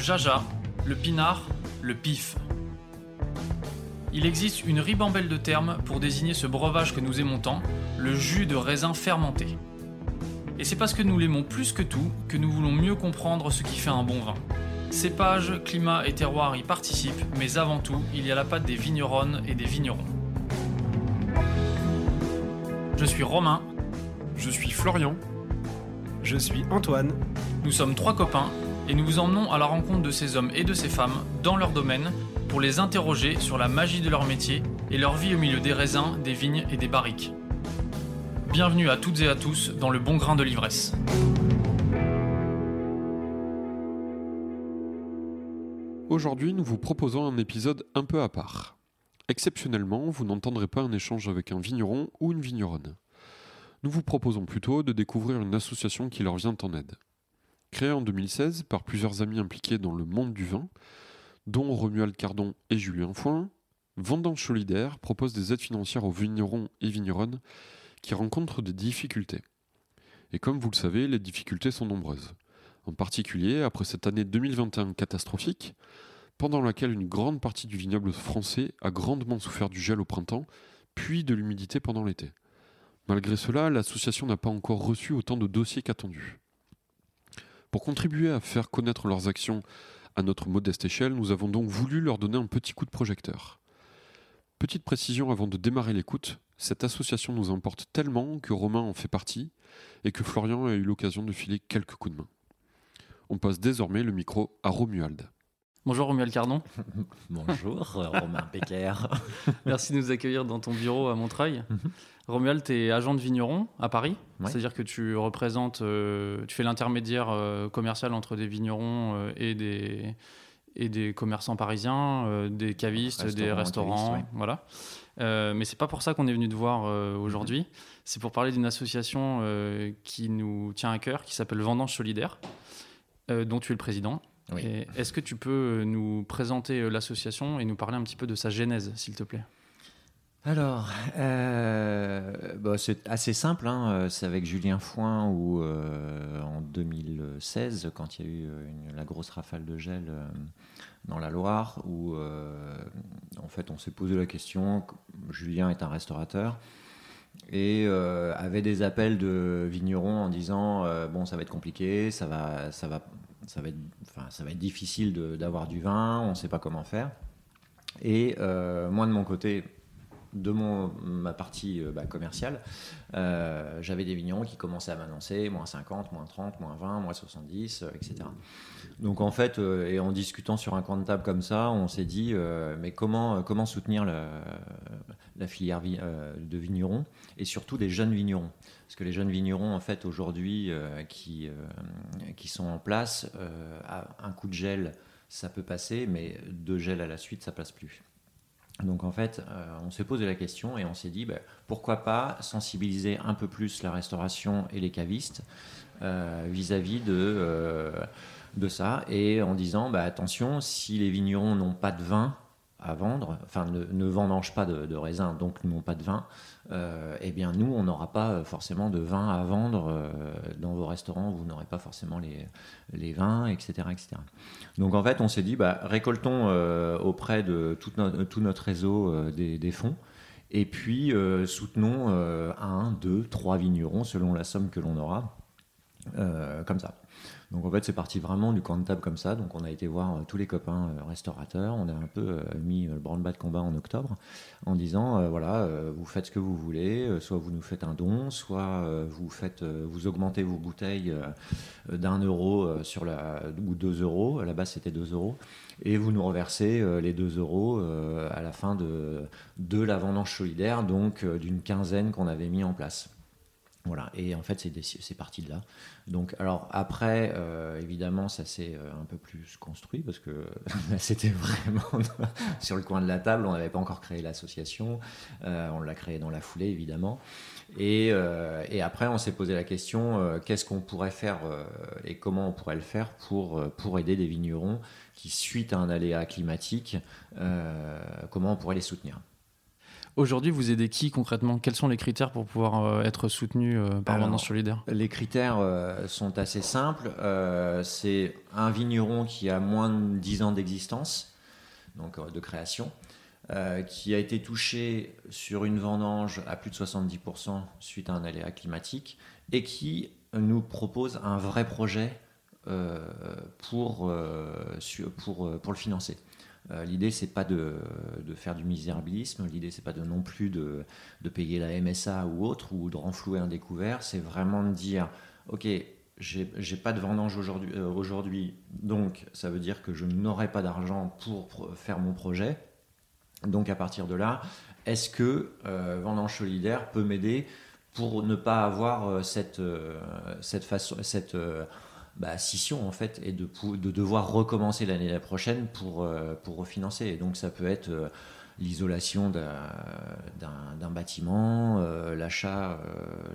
jaja, le pinard, le pif. Il existe une ribambelle de termes pour désigner ce breuvage que nous aimons tant, le jus de raisin fermenté. Et c'est parce que nous l'aimons plus que tout que nous voulons mieux comprendre ce qui fait un bon vin. Cépage, climat et terroir y participent, mais avant tout, il y a la patte des vigneronnes et des vignerons. Je suis Romain. Je suis Florian. Je suis Antoine. Nous sommes trois copains et nous vous emmenons à la rencontre de ces hommes et de ces femmes dans leur domaine pour les interroger sur la magie de leur métier et leur vie au milieu des raisins, des vignes et des barriques. Bienvenue à toutes et à tous dans le bon grain de l'ivresse. Aujourd'hui, nous vous proposons un épisode un peu à part. Exceptionnellement, vous n'entendrez pas un échange avec un vigneron ou une vigneronne. Nous vous proposons plutôt de découvrir une association qui leur vient en aide. Créée en 2016 par plusieurs amis impliqués dans le monde du vin, dont Romuald Cardon et Julien Foin, Vendange Solidaire propose des aides financières aux vignerons et vigneronnes qui rencontrent des difficultés. Et comme vous le savez, les difficultés sont nombreuses. En particulier, après cette année 2021 catastrophique, pendant laquelle une grande partie du vignoble français a grandement souffert du gel au printemps, puis de l'humidité pendant l'été. Malgré cela, l'association n'a pas encore reçu autant de dossiers qu'attendu. Pour contribuer à faire connaître leurs actions à notre modeste échelle, nous avons donc voulu leur donner un petit coup de projecteur. Petite précision avant de démarrer l'écoute, cette association nous importe tellement que Romain en fait partie et que Florian a eu l'occasion de filer quelques coups de main. On passe désormais le micro à Romuald. Bonjour Romuald Cardon. Bonjour Romain Becker. Merci de nous accueillir dans ton bureau à Montreuil. Mhm. Romuald, tu es agent de vigneron à Paris, c'est-à-dire que tu représentes, euh, tu fais l'intermédiaire euh, commercial entre des vignerons euh, et, des, et des commerçants parisiens, des cavistes, des restaurants, voilà. mais c'est pas pour ça qu'on est venu te voir aujourd'hui. Mhm. C'est pour parler d'une association qui nous tient à cœur, qui s'appelle Vendange Solidaire, dont tu es le président. Est-ce que tu peux nous présenter l'association et nous parler un petit peu de sa genèse, s'il te plaît? Alors, euh, bah, c'est assez simple. Hein. C'est avec Julien Foin où, euh, en 2016, quand il y a eu la grosse rafale de gel euh, dans la Loire, où en fait on s'est posé la question. Julien est un restaurateur et avait des appels de vignerons en disant bon ça va être compliqué, ça va, ça va, ça va être, enfin, ça difficile d'avoir du vin, on ne sait pas comment faire. Et moi de mon côté de mon, ma partie euh, bah, commerciale, euh, j'avais des vignerons qui commençaient à m'annoncer moins 50, moins 30, moins 20, moins 70, etc. Donc en fait, euh, et en discutant sur un coin de table comme ça, on s'est dit, mais comment, comment soutenir la, filière de vignerons et surtout des jeunes vignerons? Parce que les jeunes vignerons, en fait, aujourd'hui, qui, qui sont en place, un coup de gel, ça peut passer, mais deux gels à la suite, ça passe plus. Donc en fait, euh, on s'est posé la question et on s'est dit, bah, pourquoi pas sensibiliser un peu plus la restauration et les cavistes euh, vis-à-vis de, euh, de ça, et en disant, bah, attention, si les vignerons n'ont pas de vin, à vendre, enfin ne, ne vendangent pas de, de raisin, donc n'ont pas de vin, euh, eh bien nous, on n'aura pas forcément de vin à vendre euh, dans vos restaurants, vous n'aurez pas forcément les, les vins, etc., etc. Donc en fait, on s'est dit, bah, récoltons euh, auprès de tout, tout notre réseau des, fonds, et puis soutenons un, deux, trois vignerons selon la somme que l'on aura, comme ça. Donc en fait, c'est parti vraiment du coin de table comme ça. Donc on a été voir euh, tous les copains euh, restaurateurs. On a un peu euh, mis le branle-bas de combat en octobre en disant voilà, vous faites ce que vous voulez, soit vous nous faites un don, soit vous faites, vous augmentez vos bouteilles d'un euro sur la ou deux euros. À la base, c'était deux euros. Et vous nous reversez les deux euros à la fin de, de la vendange solidaire, donc d'une quinzaine qu'on avait mis en place. Voilà, et en fait, c'est parti de là. Donc, alors après, euh, évidemment, ça s'est euh, un peu plus construit parce que c'était vraiment sur le coin de la table. On n'avait pas encore créé l'association. Euh, on l'a créé dans la foulée, évidemment. Et, après, on s'est posé la question qu'est-ce qu'on pourrait faire et comment on pourrait le faire pour aider des vignerons qui, suite à un aléa climatique, comment on pourrait les soutenir Aujourd'hui, vous aidez qui concrètement? Quels sont les critères pour pouvoir être soutenu par Vendange Solidaire Les critères sont assez simples. c'est un vigneron qui a moins de 10 ans d'existence, donc de création, qui a été touché sur une vendange à plus de 70% suite à un aléa climatique et qui nous propose un vrai projet euh, pour, euh, pour, euh, pour le financer. L'idée, c'est pas de, faire du misérabilisme, l'idée, c'est pas de non plus de, payer la MSA ou autre, ou de renflouer un découvert, c'est vraiment de dire, OK, j'ai pas de vendange aujourd'hui, aujourd'hui, donc ça veut dire que je n'aurai pas d'argent pour faire mon projet. Donc à partir de là, est-ce que Vendange Solidaire peut m'aider pour ne pas avoir euh, cette, euh, cette, façon, cette euh, bah, scission en fait et de, de devoir recommencer l'année prochaine pour, pour refinancer. Et donc ça peut être l'isolation d'un bâtiment, l'achat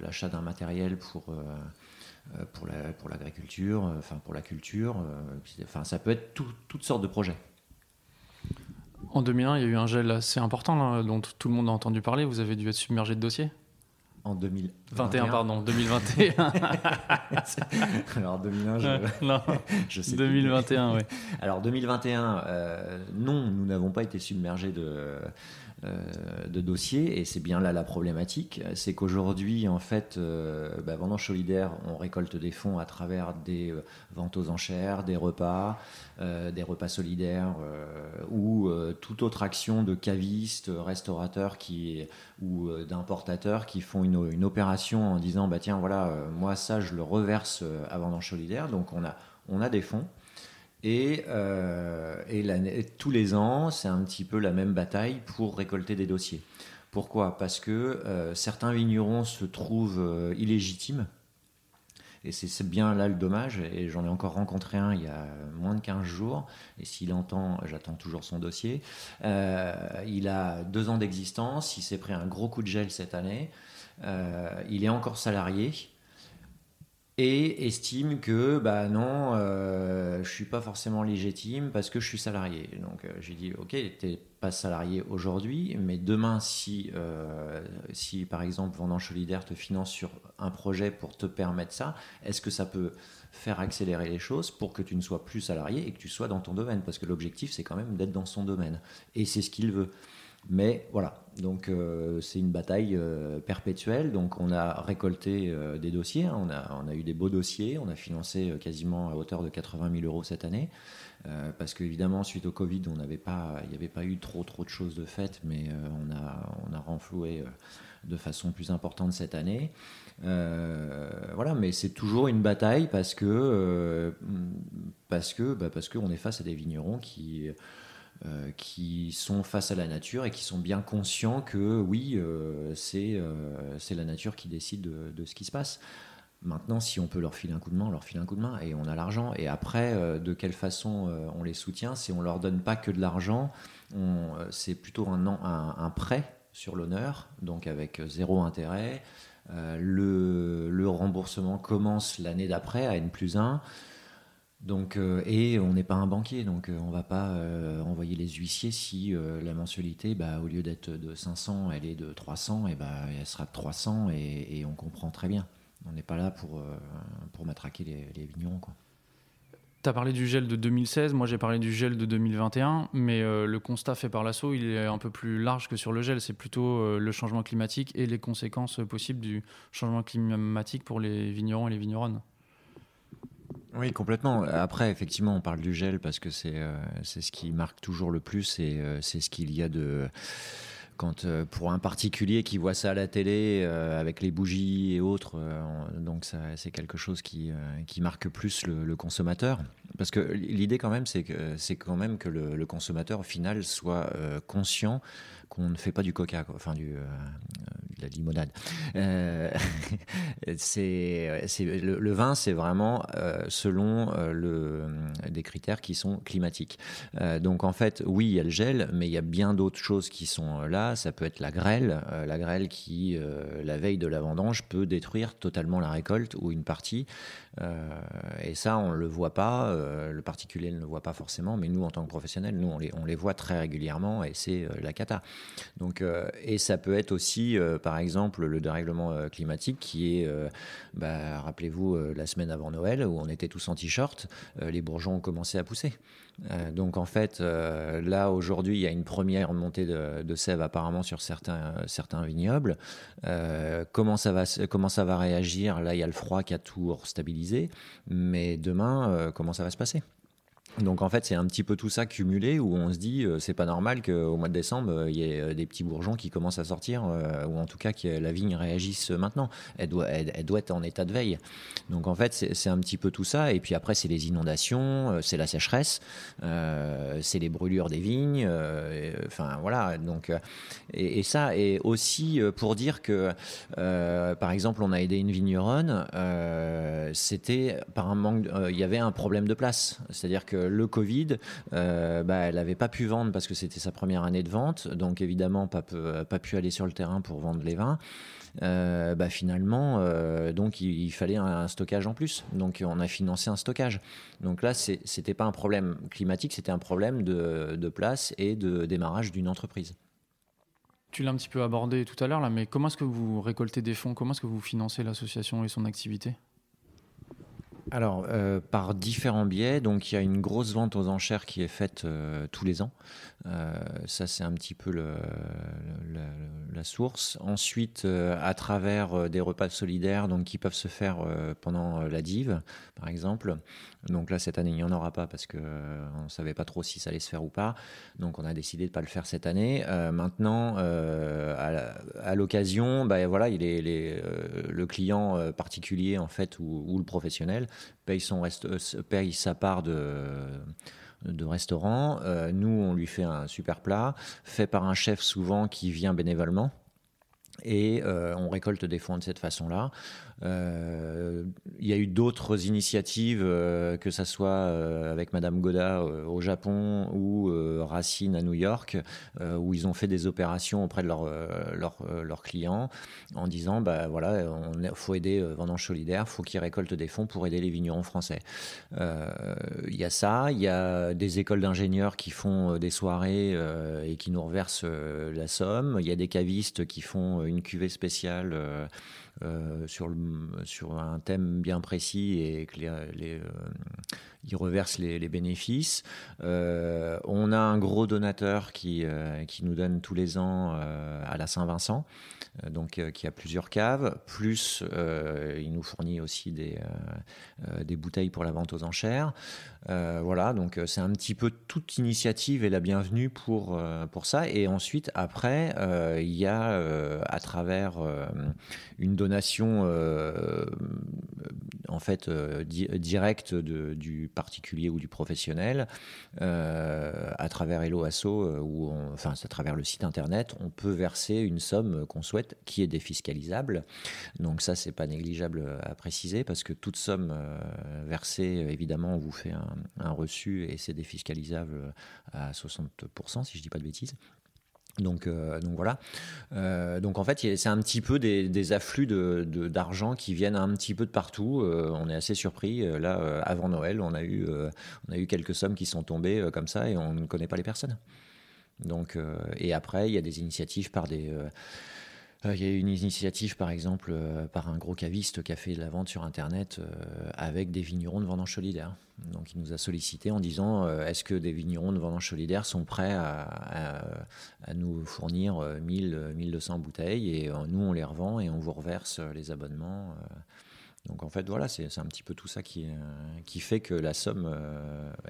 l'achat d'un matériel pour, pour l'agriculture, la, pour enfin pour la culture. enfin, ça peut être toutes sortes de projets. En 2001, il y a eu un gel assez important dont tout le monde a entendu parler. Vous avez dû être submergé de dossiers en 2021. pardon, 2021. Alors 2001, je, non, je sais 2021, oui. Alors 2021, euh, non, nous n'avons pas été submergés de, de dossiers et c'est bien là la problématique. C'est qu'aujourd'hui, en fait, euh, bah, Vendange Solidaire, on récolte des fonds à travers des euh, ventes aux enchères, des repas, des repas solidaires ou toute autre action de cavistes, restaurateurs qui, ou d'importateurs qui font une, une, opération en disant bah tiens voilà moi ça je le reverse à Vendange Solidaire donc on a on a des fonds et, euh, et tous les ans, c'est un petit peu la même bataille pour récolter des dossiers. Pourquoi? Parce que euh, certains vignerons se trouvent euh, illégitimes. Et c'est bien là le dommage. Et j'en ai encore rencontré un il y a moins de 15 jours. Et s'il entend, j'attends toujours son dossier. il a deux ans d'existence. Il s'est pris un gros coup de gel cette année. il est encore salarié et estime que bah non, euh, je suis pas forcément légitime parce que je suis salarié. Donc euh, j'ai dit ok, t'es pas salarié aujourd'hui, mais demain si euh, si par exemple Vendange Solidaire te finance sur un projet pour te permettre ça, est-ce que ça peut faire accélérer les choses pour que tu ne sois plus salarié et que tu sois dans ton domaine? Parce que l'objectif c'est quand même d'être dans son domaine et c'est ce qu'il veut. Mais voilà, donc euh, c'est une bataille euh, perpétuelle. Donc on a récolté euh, des dossiers, hein. on, a, on a eu des beaux dossiers, on a financé quasiment à hauteur de 80 000 euros cette année. parce qu'évidemment, suite au Covid, il n'y avait pas eu trop trop de choses de faites, mais on a, on a renfloué de façon plus importante cette année. voilà, mais c'est toujours une bataille parce que parce que bah, parce qu'on est face à des vignerons qui euh, qui sont face à la nature et qui sont bien conscients que oui, euh, euh, c'est la nature qui décide de, ce qui se passe. Maintenant, si on peut leur filer un coup de main, on leur file un coup de main et on a l'argent. Et après, de quelle façon on les soutient? Si on leur donne pas que de l'argent, c'est plutôt un, un, un, prêt sur l'honneur, donc avec zéro intérêt. le, le, remboursement commence l'année d'après à N plus 1. Donc, euh, et on n'est pas un banquier, donc euh, on ne va pas euh, envoyer les huissiers si la mensualité, bah, au lieu d'être de 500, elle est de 300, et bah, elle sera de 300, et, on comprend très bien. On n'est pas là pour, pour matraquer les, les vignerons. Tu as parlé du gel de 2016, moi j'ai parlé du gel de 2021, mais le constat fait par l'assaut, il est un peu plus large que sur le gel. C'est plutôt le changement climatique et les conséquences possibles du changement climatique pour les vignerons et les vigneronnes. Oui, complètement. Après, effectivement, on parle du gel parce que c'est euh, ce qui marque toujours le plus et euh, c'est ce qu'il y a de quand euh, pour un particulier qui voit ça à la télé avec les bougies et autres, donc c'est quelque chose qui, qui marque plus le, consommateur. Parce que l'idée quand même, c'est que c'est quand même que le, consommateur au final soit conscient qu'on ne fait pas du coca, enfin du, la limonade. c'est, le, vin, c'est vraiment selon le, des critères qui sont climatiques. donc en fait, oui, il y a le gel, mais il y a bien d'autres choses qui sont là. Ça peut être la grêle, la grêle qui, la veille de la vendange, peut détruire totalement la récolte ou une partie. et ça, on le voit pas. le particulier ne le voit pas forcément, mais nous, en tant que professionnels, nous, on les, on les voit très régulièrement et c'est la cata. Donc, et ça peut être aussi, par exemple, le dérèglement climatique qui est, bah, rappelez-vous, la semaine avant Noël où on était tous en t-shirt, les bourgeons ont commencé à pousser. donc en fait, là aujourd'hui, il y a une première montée de, sève apparemment sur certains, certains vignobles. comment, ça va, comment ça va réagir? Là, il y a le froid qui a tout stabilisé, mais demain, comment ça va se passer? Donc en fait, c'est un petit peu tout ça cumulé où on se dit euh, c'est pas normal qu'au mois de décembre euh, il y ait euh, des petits bourgeons qui commencent à sortir ou en tout cas que la vigne réagisse maintenant. Elle doit, elle, doit être en état de veille. Donc en fait, c'est un petit peu tout ça. Et puis après, c'est les inondations, c'est la sécheresse, c'est les brûlures des vignes. enfin voilà. Donc et, ça et aussi pour dire que par exemple, on a aidé une vigneronne. C'était par un manque. Il y avait un problème de place, c'est-à-dire que le Covid, euh, bah, elle n'avait pas pu vendre parce que c'était sa première année de vente, donc évidemment pas, pas pu aller sur le terrain pour vendre les vins. Euh, bah, finalement, euh, donc il, fallait un, stockage en plus. Donc on a financé un stockage. Donc là, c'était pas un problème climatique, c'était un problème de, de, place et de démarrage d'une entreprise. Tu l'as un petit peu abordé tout à l'heure là, mais comment est-ce que vous récoltez des fonds? Comment est-ce que vous financez l'association et son activité? Alors, euh, par différents biais, donc il y a une grosse vente aux enchères qui est faite euh, tous les ans. Euh, ça, c'est un petit peu la source. Ensuite, à travers des repas solidaires, donc qui peuvent se faire pendant la div, par exemple. Donc là, cette année, il n'y en aura pas parce qu'on ne savait pas trop si ça allait se faire ou pas. Donc on a décidé de ne pas le faire cette année. maintenant, à l'occasion, bah, voilà, il est, le client particulier en fait ou le professionnel paye, son euh, paye sa part de de restaurant. Euh, nous, on lui fait un super plat, fait par un chef souvent qui vient bénévolement. Et euh, on récolte des fonds de cette façon-là. Y a eu d'autres initiatives, euh, que ce soit euh, avec Madame Goda au Japon ou Racine à New York, où ils ont fait des opérations auprès de leurs clients en disant bah voilà, il faut aider Vendange Solidaire, faut qu'ils récoltent des fonds pour aider les vignerons français. Il y a ça, il y a des écoles d'ingénieurs qui font des soirées et qui nous reversent la somme. Il y a des cavistes qui font une cuvée spéciale euh, sur, le, sur un thème bien précis et que les, les, euh, ils reversent les, bénéfices. Euh, on a un gros donateur qui, qui nous donne tous les ans à la Saint-Vincent, donc qui a plusieurs caves, plus il nous fournit aussi des, bouteilles pour la vente aux enchères. voilà, donc c'est un petit peu toute initiative est la bienvenue pour, ça. Et ensuite, après, il y a à travers une donation euh, en fait euh, directe du particulier ou du professionnel euh, à travers Hello Asso ou enfin à travers le site internet, on peut verser une somme qu'on souhaite qui est défiscalisable. Donc ça c'est pas négligeable à préciser parce que toute somme versée évidemment on vous fait un, un reçu et c'est défiscalisable à 60% si je dis pas de bêtises. Donc, euh, donc voilà. Euh, donc en fait, c'est un petit peu des, afflux d'argent de, qui viennent un petit peu de partout. Euh, on est assez surpris. Là, avant Noël, on a eu, on a eu quelques sommes qui sont tombées comme ça et on ne connaît pas les personnes. Donc, et après, il y a des initiatives par des euh, il y a eu une initiative, par exemple, euh, par un gros caviste qui a fait de la vente sur Internet euh, avec des vignerons de vendange solidaire. Donc, il nous a sollicité en disant est-ce que des vignerons de vendange solidaire sont prêts à, nous fournir 1000, 1200 bouteilles et nous, on les revend et on vous reverse les abonnements. Donc, en fait, voilà, c'est un petit peu tout ça qui fait que la somme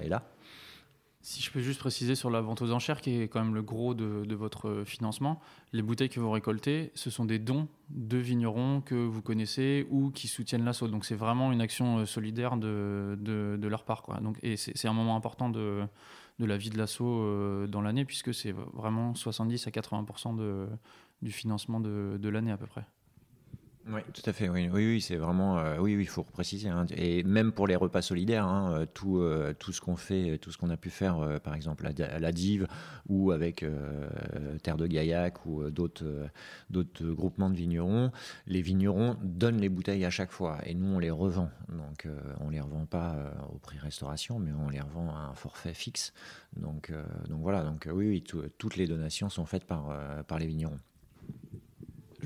est là. Si je peux juste préciser sur la vente aux enchères, qui est quand même le gros de, votre financement, les bouteilles que vous récoltez, ce sont des dons de vignerons que vous connaissez ou qui soutiennent l'assaut. Donc c'est vraiment une action euh, solidaire de, de, leur part. Donc, et c'est un moment important de, la vie de l'assaut euh, dans l'année, puisque c'est vraiment 70 à 80% de, du financement de l'année à peu près. Oui, tout à fait. Oui, oui, oui c'est vraiment. Euh, oui, oui, il faut préciser. Hein. Et même pour les repas solidaires, hein, euh, tout, euh, tout ce qu'on fait, tout ce qu'on a pu faire, par exemple à, la Dive ou avec Terre de Gaillac ou d'autres, d'autres groupements de vignerons, les vignerons donnent les bouteilles à chaque fois et nous on les revend. Donc on les revend pas au prix restauration, mais on les revend à un forfait fixe. Donc, donc voilà. Donc oui, oui, toutes les donations sont faites par, par les vignerons.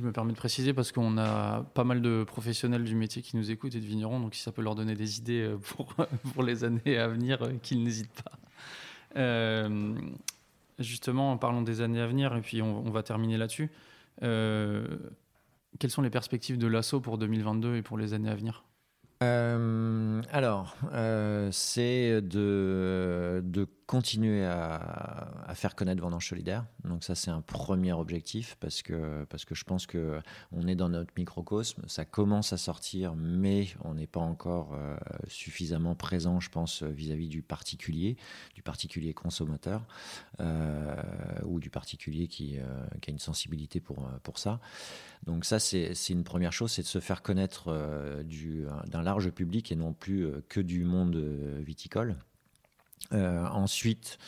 Je me permets de préciser parce qu'on a pas mal de professionnels du métier qui nous écoutent et de vignerons, donc si ça peut leur donner des idées euh, pour, pour les années à venir, euh, qu'ils n'hésitent pas. Euh, justement, parlons des années à venir et puis on, va terminer là-dessus. quelles sont les perspectives de l'assaut pour 2022 et pour les années à venir? Alors, c'est de, de continuer à, faire connaître Vendange Solidaire. Donc ça, c'est un premier objectif parce que, parce que je pense que on est dans notre microcosme. Ça commence à sortir, mais on n'est pas encore euh, suffisamment présent, je pense, vis-à-vis du particulier, du particulier consommateur euh, ou du particulier qui, euh, qui, a une sensibilité pour, pour ça. Donc ça, c'est une première chose, c'est de se faire connaître d'un large public et non plus que du monde viticole. Euh, ensuite,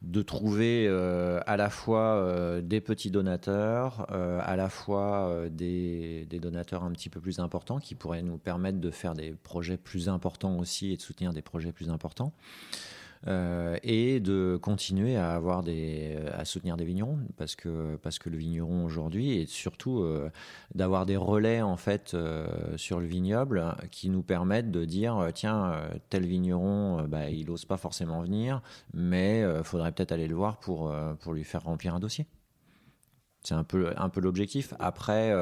de trouver euh, à la fois euh, des petits donateurs, à la fois des, des, donateurs un petit peu plus importants qui pourraient nous permettre de faire des projets plus importants aussi et de soutenir des projets plus importants. Euh, et de continuer à avoir des, à soutenir des vignerons parce que parce que le vigneron aujourd'hui et surtout euh, d'avoir des relais en fait euh, sur le vignoble qui nous permettent de dire tiens tel vigneron bah, il n'ose pas forcément venir mais faudrait peut-être aller le voir pour pour lui faire remplir un dossier. C'est un peu un peu l'objectif. Après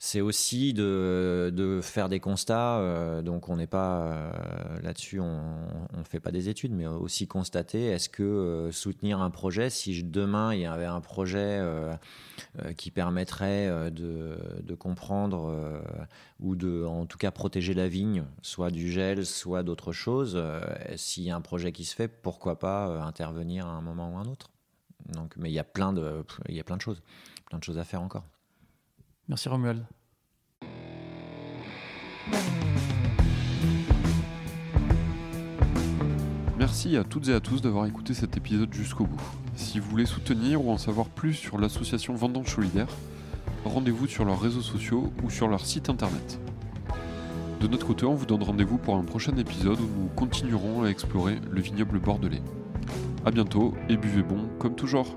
c'est aussi de, faire des constats. Euh, donc on n'est pas euh, là-dessus, on ne fait pas des études, mais aussi constater est-ce que euh, soutenir un projet, si demain il y avait un projet qui permettrait de, de comprendre ou de, en tout cas, protéger la vigne, soit du gel, soit d'autres choses, s'il y a un projet qui se fait, pourquoi pas intervenir à un moment ou à un autre? Donc, mais il y a plein de, y a plein de choses, plein de choses à faire encore. Merci Romuald. Merci à toutes et à tous d'avoir écouté cet épisode jusqu'au bout. Si vous voulez soutenir ou en savoir plus sur l'association Vendange Solidaire, rendez-vous sur leurs réseaux sociaux ou sur leur site internet. De notre côté, on vous donne rendez-vous pour un prochain épisode où nous continuerons à explorer le vignoble bordelais. A bientôt et buvez bon comme toujours.